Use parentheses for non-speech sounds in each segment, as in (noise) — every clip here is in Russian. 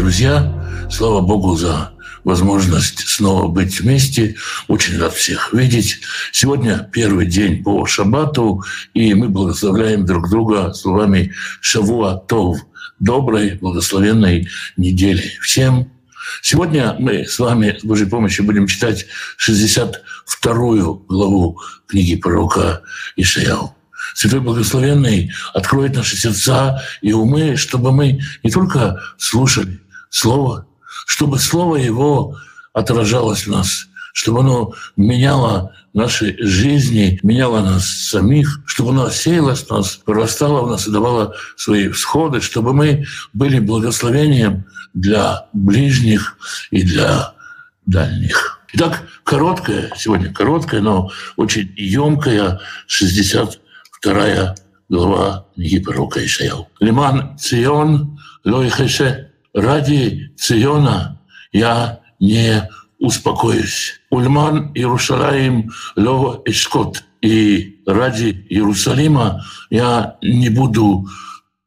друзья! Слава Богу за возможность снова быть вместе. Очень рад всех видеть. Сегодня первый день по шаббату, и мы благословляем друг друга словами «Шавуа Тов» – доброй, благословенной недели всем. Сегодня мы с вами с Божьей помощью будем читать 62 главу книги пророка Ишаяу. Святой Благословенный откроет наши сердца и умы, чтобы мы не только слушали Слово, чтобы Слово Его отражалось в нас, чтобы оно меняло наши жизни, меняло нас самих, чтобы оно сеялось в нас, прорастало в нас и давало свои всходы, чтобы мы были благословением для ближних и для дальних. Итак, короткая, сегодня короткая, но очень емкая 60 вторая глава книги пророка Ишаяу. «Лиман Цион лойхеше» «Ради Циона я не успокоюсь». «Ульман Иерушалаим ло эшкот» «И ради Иерусалима я не буду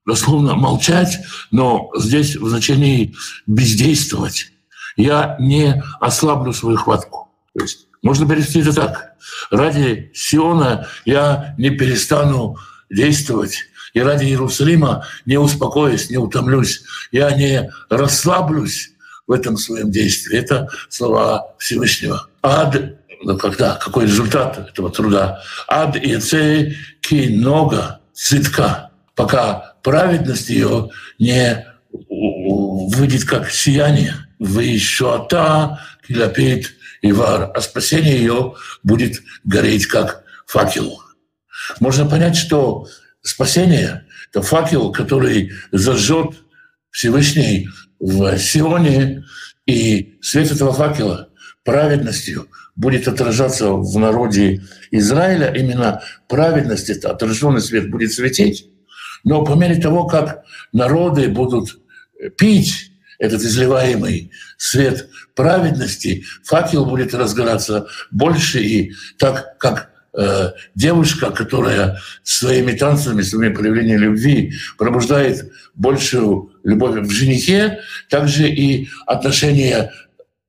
дословно молчать, но здесь в значении бездействовать. Я не ослаблю свою хватку. То есть можно перевести это так. Ради Сиона я не перестану действовать. И ради Иерусалима не успокоюсь, не утомлюсь. Я не расслаблюсь в этом своем действии. Это слова Всевышнего. Ад, ну когда, какой результат этого труда? Ад и цей кинога цитка, пока праведность ее не выйдет как сияние. Вы еще та килопит Ивар, а спасение ее будет гореть как факел. Можно понять, что спасение — это факел, который зажжет Всевышний в Сионе, и свет этого факела праведностью будет отражаться в народе Израиля. Именно праведность, это отраженный свет будет светить. Но по мере того, как народы будут пить этот изливаемый свет праведности, факел будет разгораться больше, и так как э, девушка, которая своими танцами, своими проявлениями любви пробуждает большую любовь в женихе, также и отношения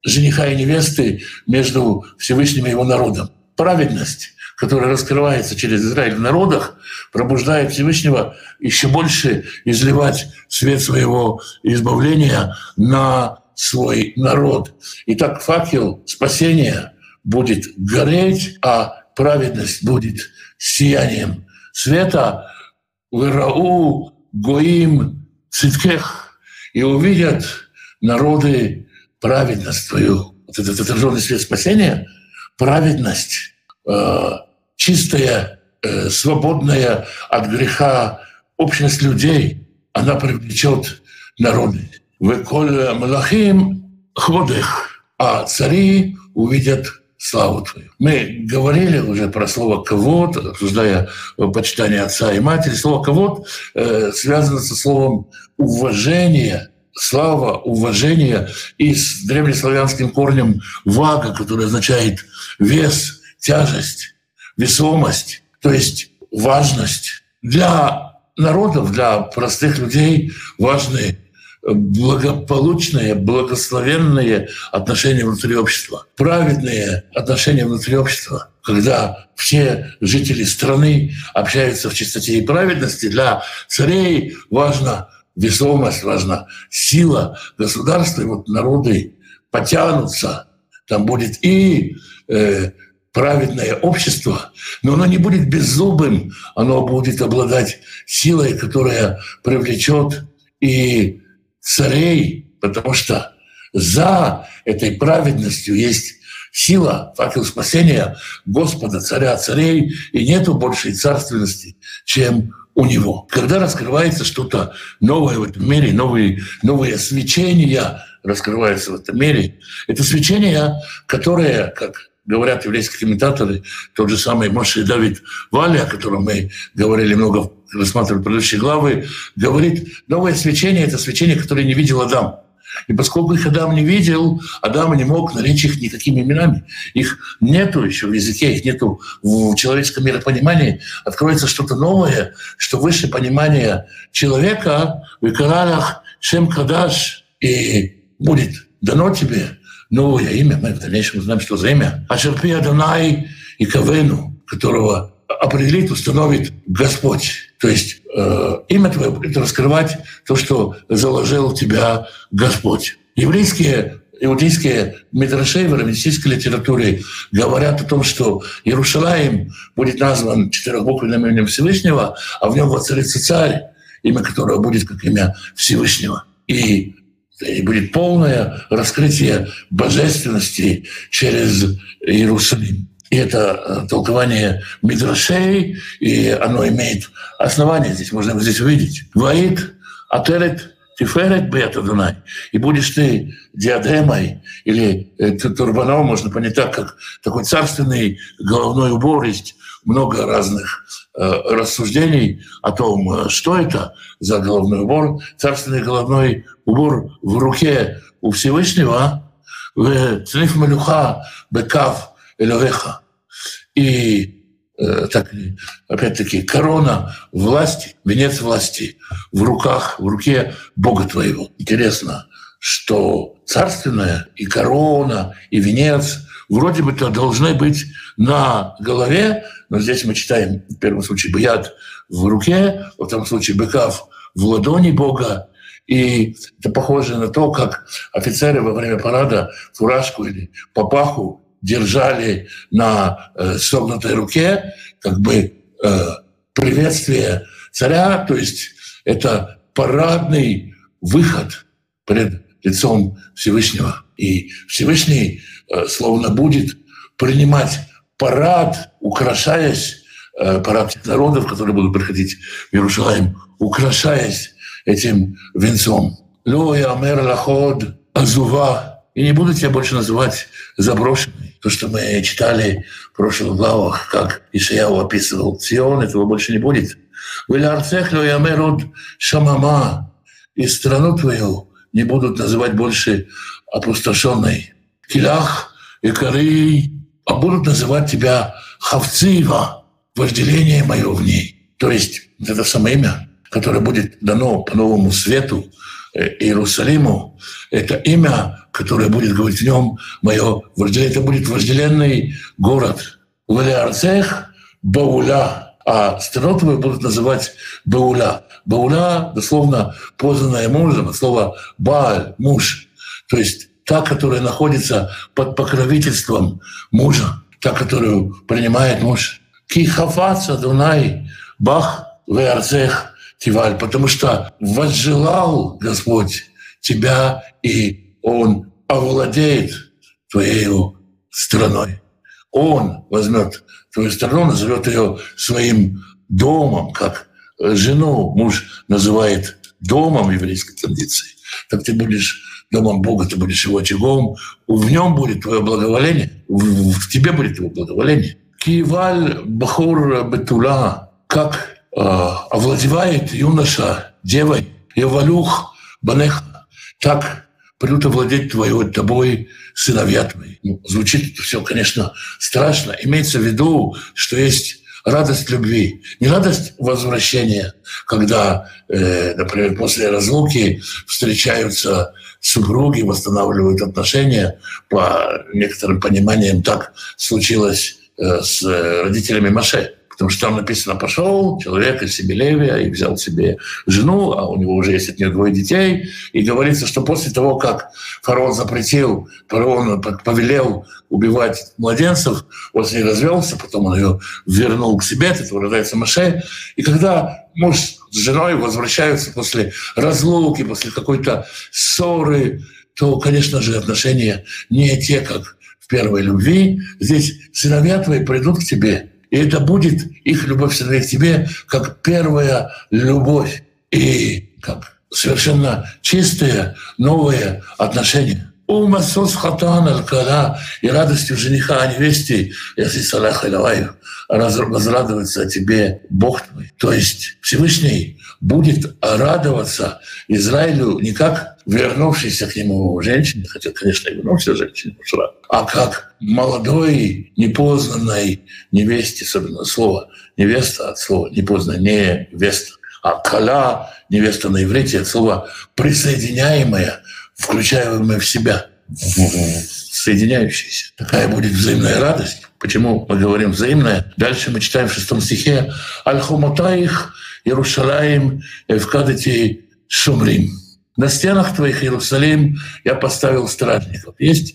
жениха и невесты между Всевышним и его народом. Праведность которая раскрывается через Израиль в народах, пробуждает Всевышнего еще больше изливать свет своего избавления на свой народ. И так факел спасения будет гореть, а праведность будет сиянием света. Вырау гоим циткех и увидят народы праведность твою. Вот этот отраженный свет спасения, праведность Э, чистая, э, свободная от греха общность людей, она привлечет народы. Веколь малахим ходых, а цари увидят славу Твою. Мы говорили уже про слово «ковод», обсуждая почитание отца и матери. Слово «ковод» э, связано со словом «уважение», слава, уважение и с древнеславянским корнем «вага», который означает «вес», тяжесть, весомость, то есть важность. Для народов, для простых людей важны благополучные, благословенные отношения внутри общества, праведные отношения внутри общества, когда все жители страны общаются в чистоте и праведности. Для царей важна весомость, важна сила государства, и вот народы потянутся. Там будет и э, праведное общество, но оно не будет беззубым, оно будет обладать силой, которая привлечет и царей, потому что за этой праведностью есть сила, факел спасения Господа, царя царей, и нету большей царственности, чем у него. Когда раскрывается что-то новое в этом мире, новые, новые свечения раскрываются в этом мире, это свечение, которое, как говорят еврейские комментаторы, тот же самый Моше Давид Вали, о котором мы говорили много, рассматривали предыдущие главы, говорит, новое свечение – это свечение, которое не видел Адам. И поскольку их Адам не видел, Адам не мог наречь их никакими именами. Их нету еще в языке, их нету в человеческом миропонимании. Откроется что-то новое, что выше понимания человека в Икаралях Шем Кадаш – и будет дано тебе новое имя. Мы в дальнейшем узнаем, что за имя. А Шерпи Адонай и Кавену, которого определит, установит Господь. То есть э, имя твое будет раскрывать то, что заложил тебя Господь. Еврейские иудейские мидрашей в раввинистической литературе говорят о том, что Иерушалаем будет назван четырехбуквенным именем Всевышнего, а в нем воцарится царь, имя которого будет как имя Всевышнего. И, и будет полное раскрытие божественности через Иерусалим. И это э, толкование Мидрашей, и оно имеет основание, здесь можно здесь увидеть. Ваид, Атерет, Тиферет Бет Адонай, и будешь ты диадемой или э, турбаном, можно понять так, как такой царственный головной убор, есть много разных э, рассуждений о том, э, что это за головной убор. Царственный головной убор в руке у Всевышнего, в Цниф Малюха Бекав Элевеха. И Э, так, опять-таки, корона власти, венец власти в руках, в руке Бога твоего. Интересно, что царственная и корона, и венец вроде бы то должны быть на голове, но здесь мы читаем в первом случае «быят» в руке, во втором случае «быкав» в ладони Бога, и это похоже на то, как офицеры во время парада фуражку или папаху держали на э, согнутой руке, как бы э, приветствие царя, то есть это парадный выход пред лицом Всевышнего. И Всевышний э, словно будет принимать парад, украшаясь, э, парад народов, которые будут приходить в Иерусалим, украшаясь этим венцом. Ло амер лаход азува и не буду тебя больше называть заброшенной. То, что мы читали в прошлых главах, как Ишаяу описывал Сион, этого больше не будет. шамама, и страну твою не будут называть больше опустошенной. Килах и коры, а будут называть тебя Хавцива, вожделение мое в ней. То есть это самое имя, которое будет дано по новому свету Иерусалиму, это имя, которое будет говорить в нем мое вожделение. Это будет вожделенный город. Валиарцех Бауля, а страну твою будут называть Бауля. Бауля, дословно, познанная мужем, слово Бааль, муж. То есть та, которая находится под покровительством мужа, та, которую принимает муж. Кихафаца Дунай Бах Веарцех Тиваль, потому что возжелал Господь тебя, и Он овладеет твоей страной. Он возьмет твою страну, назовет ее своим домом, как жену муж называет домом еврейской традиции. Так ты будешь домом Бога, ты будешь его очагом, в нем будет твое благоволение, в тебе будет его благоволение. Киваль Бахур Бетула, как овладевает юноша девой, Евалюх Банеха, так придут овладеть твоей, тобой сыновья твои. Ну, звучит все, конечно, страшно. Имеется в виду, что есть радость любви, не радость возвращения, когда, э, например, после разлуки встречаются супруги, восстанавливают отношения. По некоторым пониманиям так случилось э, с родителями Маше. Потому что там написано, пошел человек из Себелевия и взял себе жену, а у него уже есть от нее двое детей. И говорится, что после того, как фараон запретил, фараон повелел убивать младенцев, он с ней развелся, потом он ее вернул к себе, это рождается Маше. И когда муж с женой возвращаются после разлуки, после какой-то ссоры, то, конечно же, отношения не те, как в первой любви. Здесь сыновья твои придут к тебе – и это будет их любовь всегда к тебе, как первая любовь и как совершенно чистые новые отношения. Умасос хатан аль и радостью жениха о невесте, если салах илавай, возрадуется о тебе Бог твой. То есть Всевышний будет радоваться Израилю не как вернувшейся к нему женщине, хотя, конечно, и вернувшаяся женщине ушла, а как молодой, непознанной невесте, особенно слово невеста от слова непознанная, невеста, а кала, невеста на иврите, от слова присоединяемая включаемые в себя, соединяющиеся. Такая будет взаимная радость. Почему мы говорим взаимная? Дальше мы читаем в шестом стихе «Аль-Хуматаих Иерушалаим Эвкадати Шумрим». На стенах твоих, Иерусалим, я поставил стражников. Есть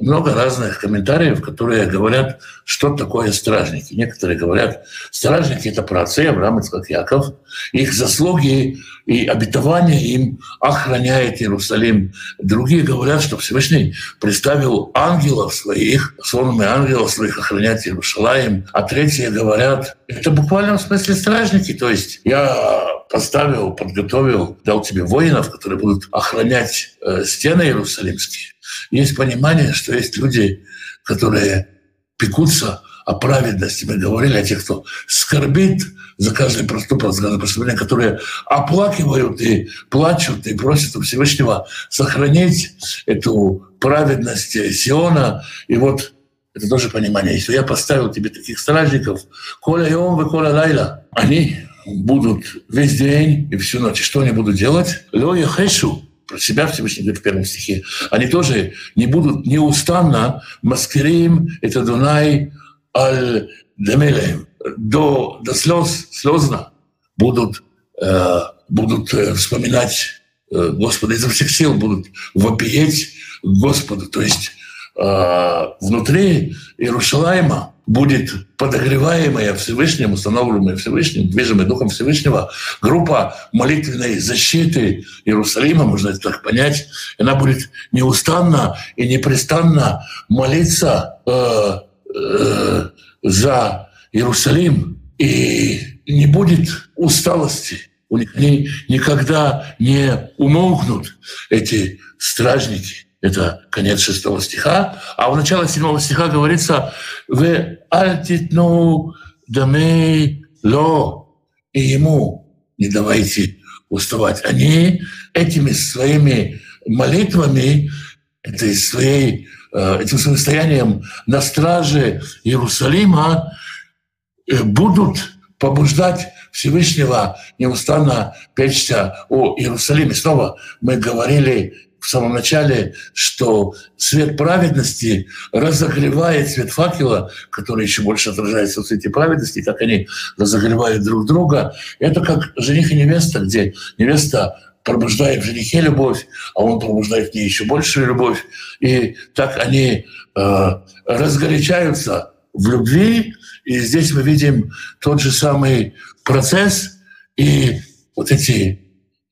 много разных комментариев, которые говорят, что такое стражники. Некоторые говорят, стражники — это праотцы Авраам, Ицхак, Яков. Их заслуги и обетование им охраняет Иерусалим. Другие говорят, что Всевышний представил ангелов своих, сонными ангелов своих охранять Иерусалим. А третьи говорят, это в смысле стражники. То есть я поставил, подготовил, дал тебе воинов, которые будут охранять э, стены Иерусалимские есть понимание, что есть люди, которые пекутся о праведности. Мы говорили о тех, кто скорбит за каждый проступок, за каждое преступление, которые оплакивают и плачут и просят у Всевышнего сохранить эту праведность Сиона. И вот это тоже понимание. Если я поставил тебе таких стражников, коля йом вы коля лайла, они будут весь день и всю ночь. Что они будут делать? Лё хэшу, про себя Всевышний говорит в первом стихе, они тоже не будут неустанно маскирим это Дунай аль демелеем. До, до слез, слезно будут, э, будут э, вспоминать э, Господа изо всех сил, будут вопиеть Господу. То есть э, внутри Иерушалайма будет подогреваемая Всевышним, установленная Всевышним, движимая Духом Всевышнего, группа молитвенной защиты Иерусалима, можно это так понять, она будет неустанно и непрестанно молиться э, э, за Иерусалим, и не будет усталости. У них они никогда не умолкнут, эти стражники – это конец шестого стиха. А в начале седьмого стиха говорится «Вы альтитну дамей ло» и ему не давайте уставать. Они этими своими молитвами, этой своей, э, этим своим состоянием на страже Иерусалима э, будут побуждать Всевышнего неустанно печься о Иерусалиме. Снова мы говорили в самом начале, что свет праведности разогревает свет факела, который еще больше отражается в свете праведности, как они разогревают друг друга. Это как жених и невеста, где невеста пробуждает в женихе любовь, а он пробуждает в ней еще большую любовь. И так они э, разгорячаются в любви. И здесь мы видим тот же самый процесс и вот эти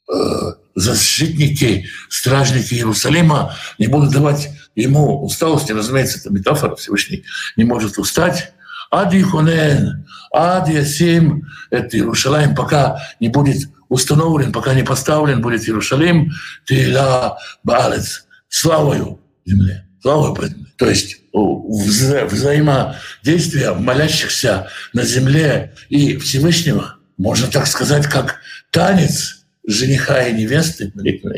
э, защитники, стражники Иерусалима не будут давать ему усталости. Разумеется, это метафора, Всевышний не может устать. Ад Ихунен, Ад Ясим, это Иерусалим, пока не будет установлен, пока не поставлен будет Иерусалим, Тила Баалец, славою земле, славою по. То есть вза взаимодействие молящихся на земле и Всевышнего, можно так сказать, как танец – жениха и невесты,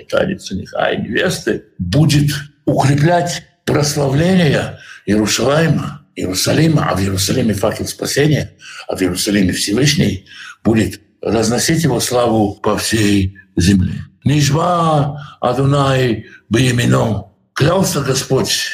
танец жениха и невесты, будет укреплять прославление Иерусалима, Иерусалима, а в Иерусалиме факел спасения, а в Иерусалиме Всевышний будет разносить его славу по всей земле. Нижба Адунай Беемино. Клялся Господь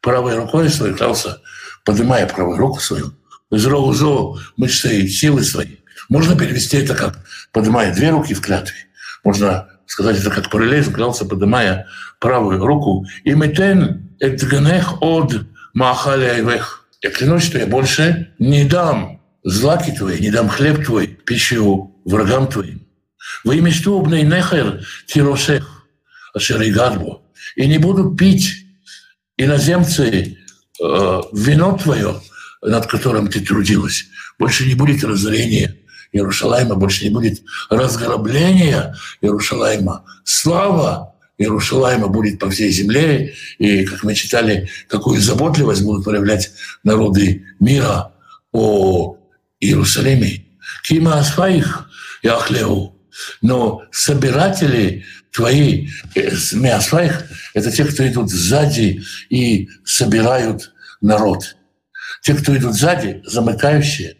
правой рукой своей, клялся, поднимая правую руку свою, зро мышцы силы свои. Можно перевести это как поднимая две руки в клятве можно сказать это как параллель, клялся, поднимая правую руку. И метен эдганех од махали айвех. Я клянусь, что я больше не дам злаки твои, не дам хлеб твой, пищу врагам твоим. Во имя штубный нехер тирошех, ашеригадбо. И не будут пить иноземцы э, вино твое, над которым ты трудилась. Больше не будет разорения Иерушалайма, больше не будет разграбления Иерушалайма. Слава Иерушалайма будет по всей земле, и, как мы читали, какую заботливость будут проявлять народы мира о Иерусалиме. Кима асфаих яхлеу. Но собиратели твои, э, миасфаих, это те, кто идут сзади и собирают народ. Те, кто идут сзади, замыкающие,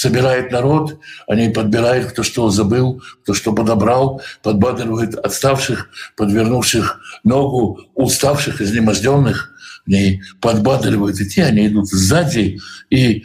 собирают народ, они подбирают, кто что забыл, кто что подобрал, подбадривают отставших, подвернувших ногу, уставших, изнеможденных, они подбадривают идти, они идут сзади, и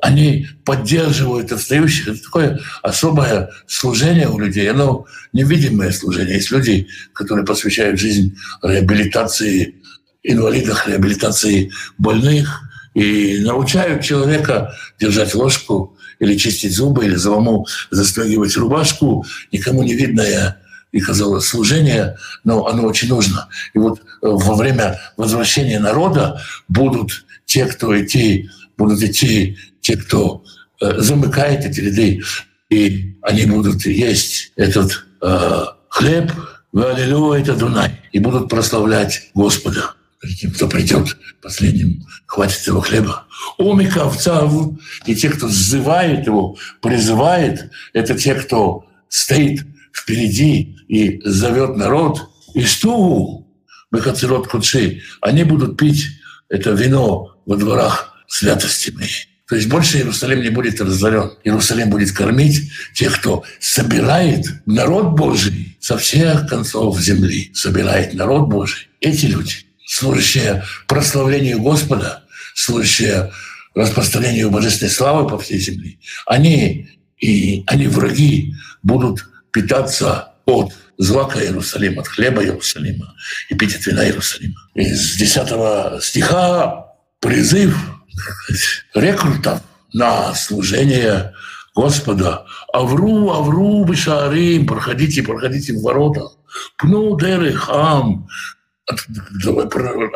они поддерживают отстающих. Это такое особое служение у людей. Оно невидимое служение. Есть люди, которые посвящают жизнь реабилитации инвалидов, реабилитации больных и научают человека держать ложку или чистить зубы, или самому застегивать рубашку. Никому не видное и казалось служение, но оно очень нужно. И вот во время возвращения народа будут те, кто идти, будут идти те, кто э, замыкает эти ряды, и они будут есть этот э, хлеб, Аллилуйя, это Дунай, и будут прославлять Господа. Тем, кто придет последним, хватит его хлеба. Умика овца, и те, кто сзывает его, призывает, это те, кто стоит впереди и зовет народ. И что Бехацерот Кудши, они будут пить это вино во дворах святости моей. То есть больше Иерусалим не будет разорен. Иерусалим будет кормить тех, кто собирает народ Божий со всех концов земли. Собирает народ Божий. Эти люди, служащие прославлению Господа, служащие распространению божественной славы по всей земле, они, и, они враги будут питаться от злака Иерусалима, от хлеба Иерусалима и пить вина Иерусалима. Из 10 стиха призыв (laughs) рекрутов на служение Господа. Авру, авру, бешарим, проходите, проходите в ворота. Пну деры хам,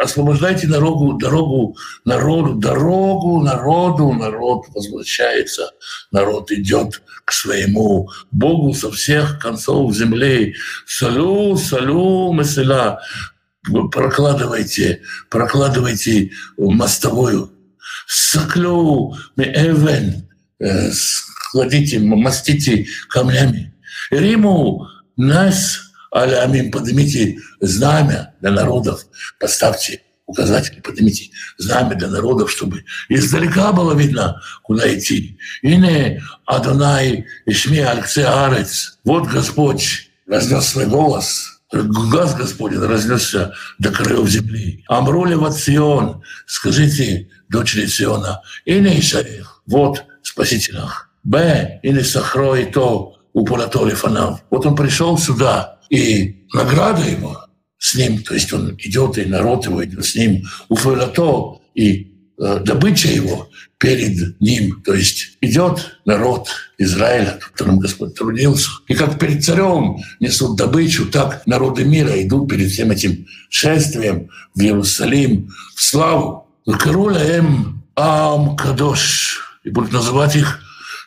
освобождайте дорогу, дорогу народу, дорогу народу, народ возвращается, народ идет к своему Богу со всех концов земли. Салю, салю, месела, прокладывайте, прокладывайте мостовую Саклю эвен, э, складите, мастите камнями. Риму нас, алямим, поднимите знамя для народов, поставьте указатели, поднимите знамя для народов, чтобы издалека было видно, куда идти. И не Адонай Ишми Алькце Арец. Вот Господь разнес свой голос, Газ Господень разнесся до краев земли. Амрули Вацион, скажите, дочери Сиона, и не Исаих, вот Спаситель Б, или Сахро и то, Упуратори Фанав. Вот он пришел сюда, и награда его с ним, то есть он идет, и народ его идет с ним, Уфуратор, и э, добыча его перед ним. То есть идет народ Израиля, которым Господь трудился. И как перед царем несут добычу, так народы мира идут перед всем этим шествием в Иерусалим, в славу. Короля М. Ам Кадош. И будут называть их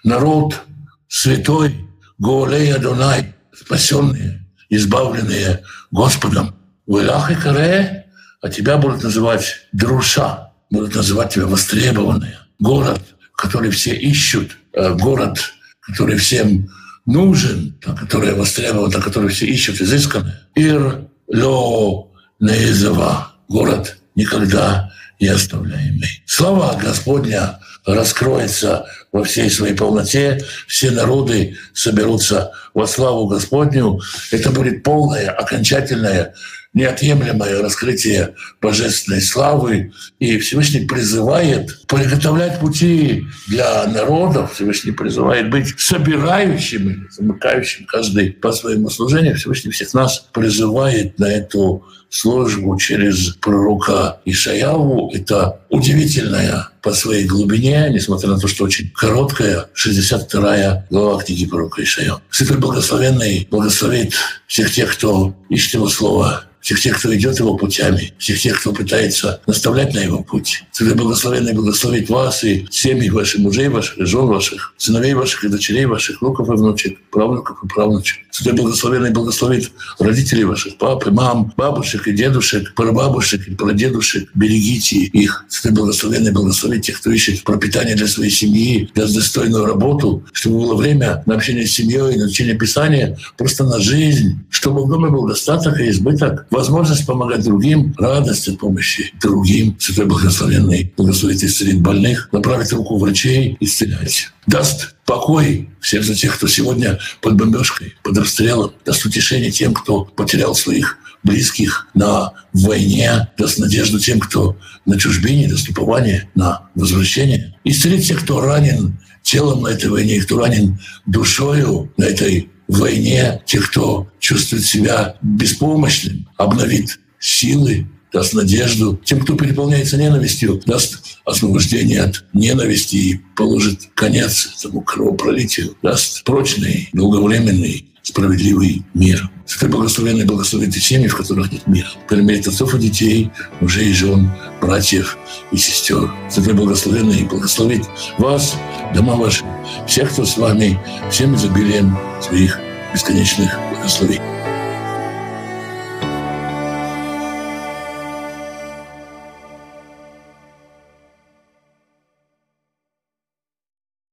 народ святой, Голей Адонай, спасенные, избавленные Господом. Вылах и Каре, а тебя будут называть Друша, будут называть тебя востребованные город, который все ищут, э, город, который всем нужен, который востребован, который все ищут, изысканный. Ир ло неизова. Город никогда не оставляемый. Слава Господня раскроется во всей своей полноте, все народы соберутся во славу Господню. Это будет полное, окончательное неотъемлемое раскрытие божественной славы. И Всевышний призывает приготовлять пути для народов. Всевышний призывает быть собирающим, замыкающим каждый по своему служению. Всевышний всех нас призывает на эту службу через пророка Ишаяву. Это удивительная по своей глубине, несмотря на то, что очень короткая, 62 глава книги пророка Ишая. Святой Благословенный благословит всех тех, кто ищет его слова всех тех, кто идет его путями, всех тех, кто пытается наставлять на его путь. Святой Благословенный благословит вас и семьи ваших, мужей ваших, жен ваших, сыновей ваших и дочерей ваших, внуков и внучек, правнуков и правнучек. Святой Благословенный благословит родителей ваших, пап и мам, бабушек, бабушек и дедушек, прабабушек и прадедушек. Берегите их. Святой Благословенный благословить тех, кто ищет пропитание для своей семьи, для достойную работу, чтобы было время на общение с семьей, на учение Писания, просто на жизнь, чтобы в доме был достаток и избыток, возможность помогать другим, радость от помощи другим. Святой Благословенный благословит исцелит больных, направит руку врачей, исцелять. Даст покой всем за тех, кто сегодня под бомбежкой, под расстрелом, даст утешение тем, кто потерял своих близких на войне, даст надежду тем, кто на чужбине, даст упование на возвращение. Исцелит тех, кто ранен телом на этой войне, кто ранен душою на этой войне, тех, кто чувствует себя беспомощным, обновит силы, даст надежду. Тем, кто переполняется ненавистью, даст освобождение от ненависти и положит конец этому кровопролитию, даст прочный, долговременный, справедливый мир. Святой Благословенный благословит и семьи, в которых нет мира. Примерит отцов и детей, мужей и жен, братьев и сестер. Святой Благословенный благословит вас, дома ваши, всех, кто с вами, всем изобилием своих бесконечных благословений.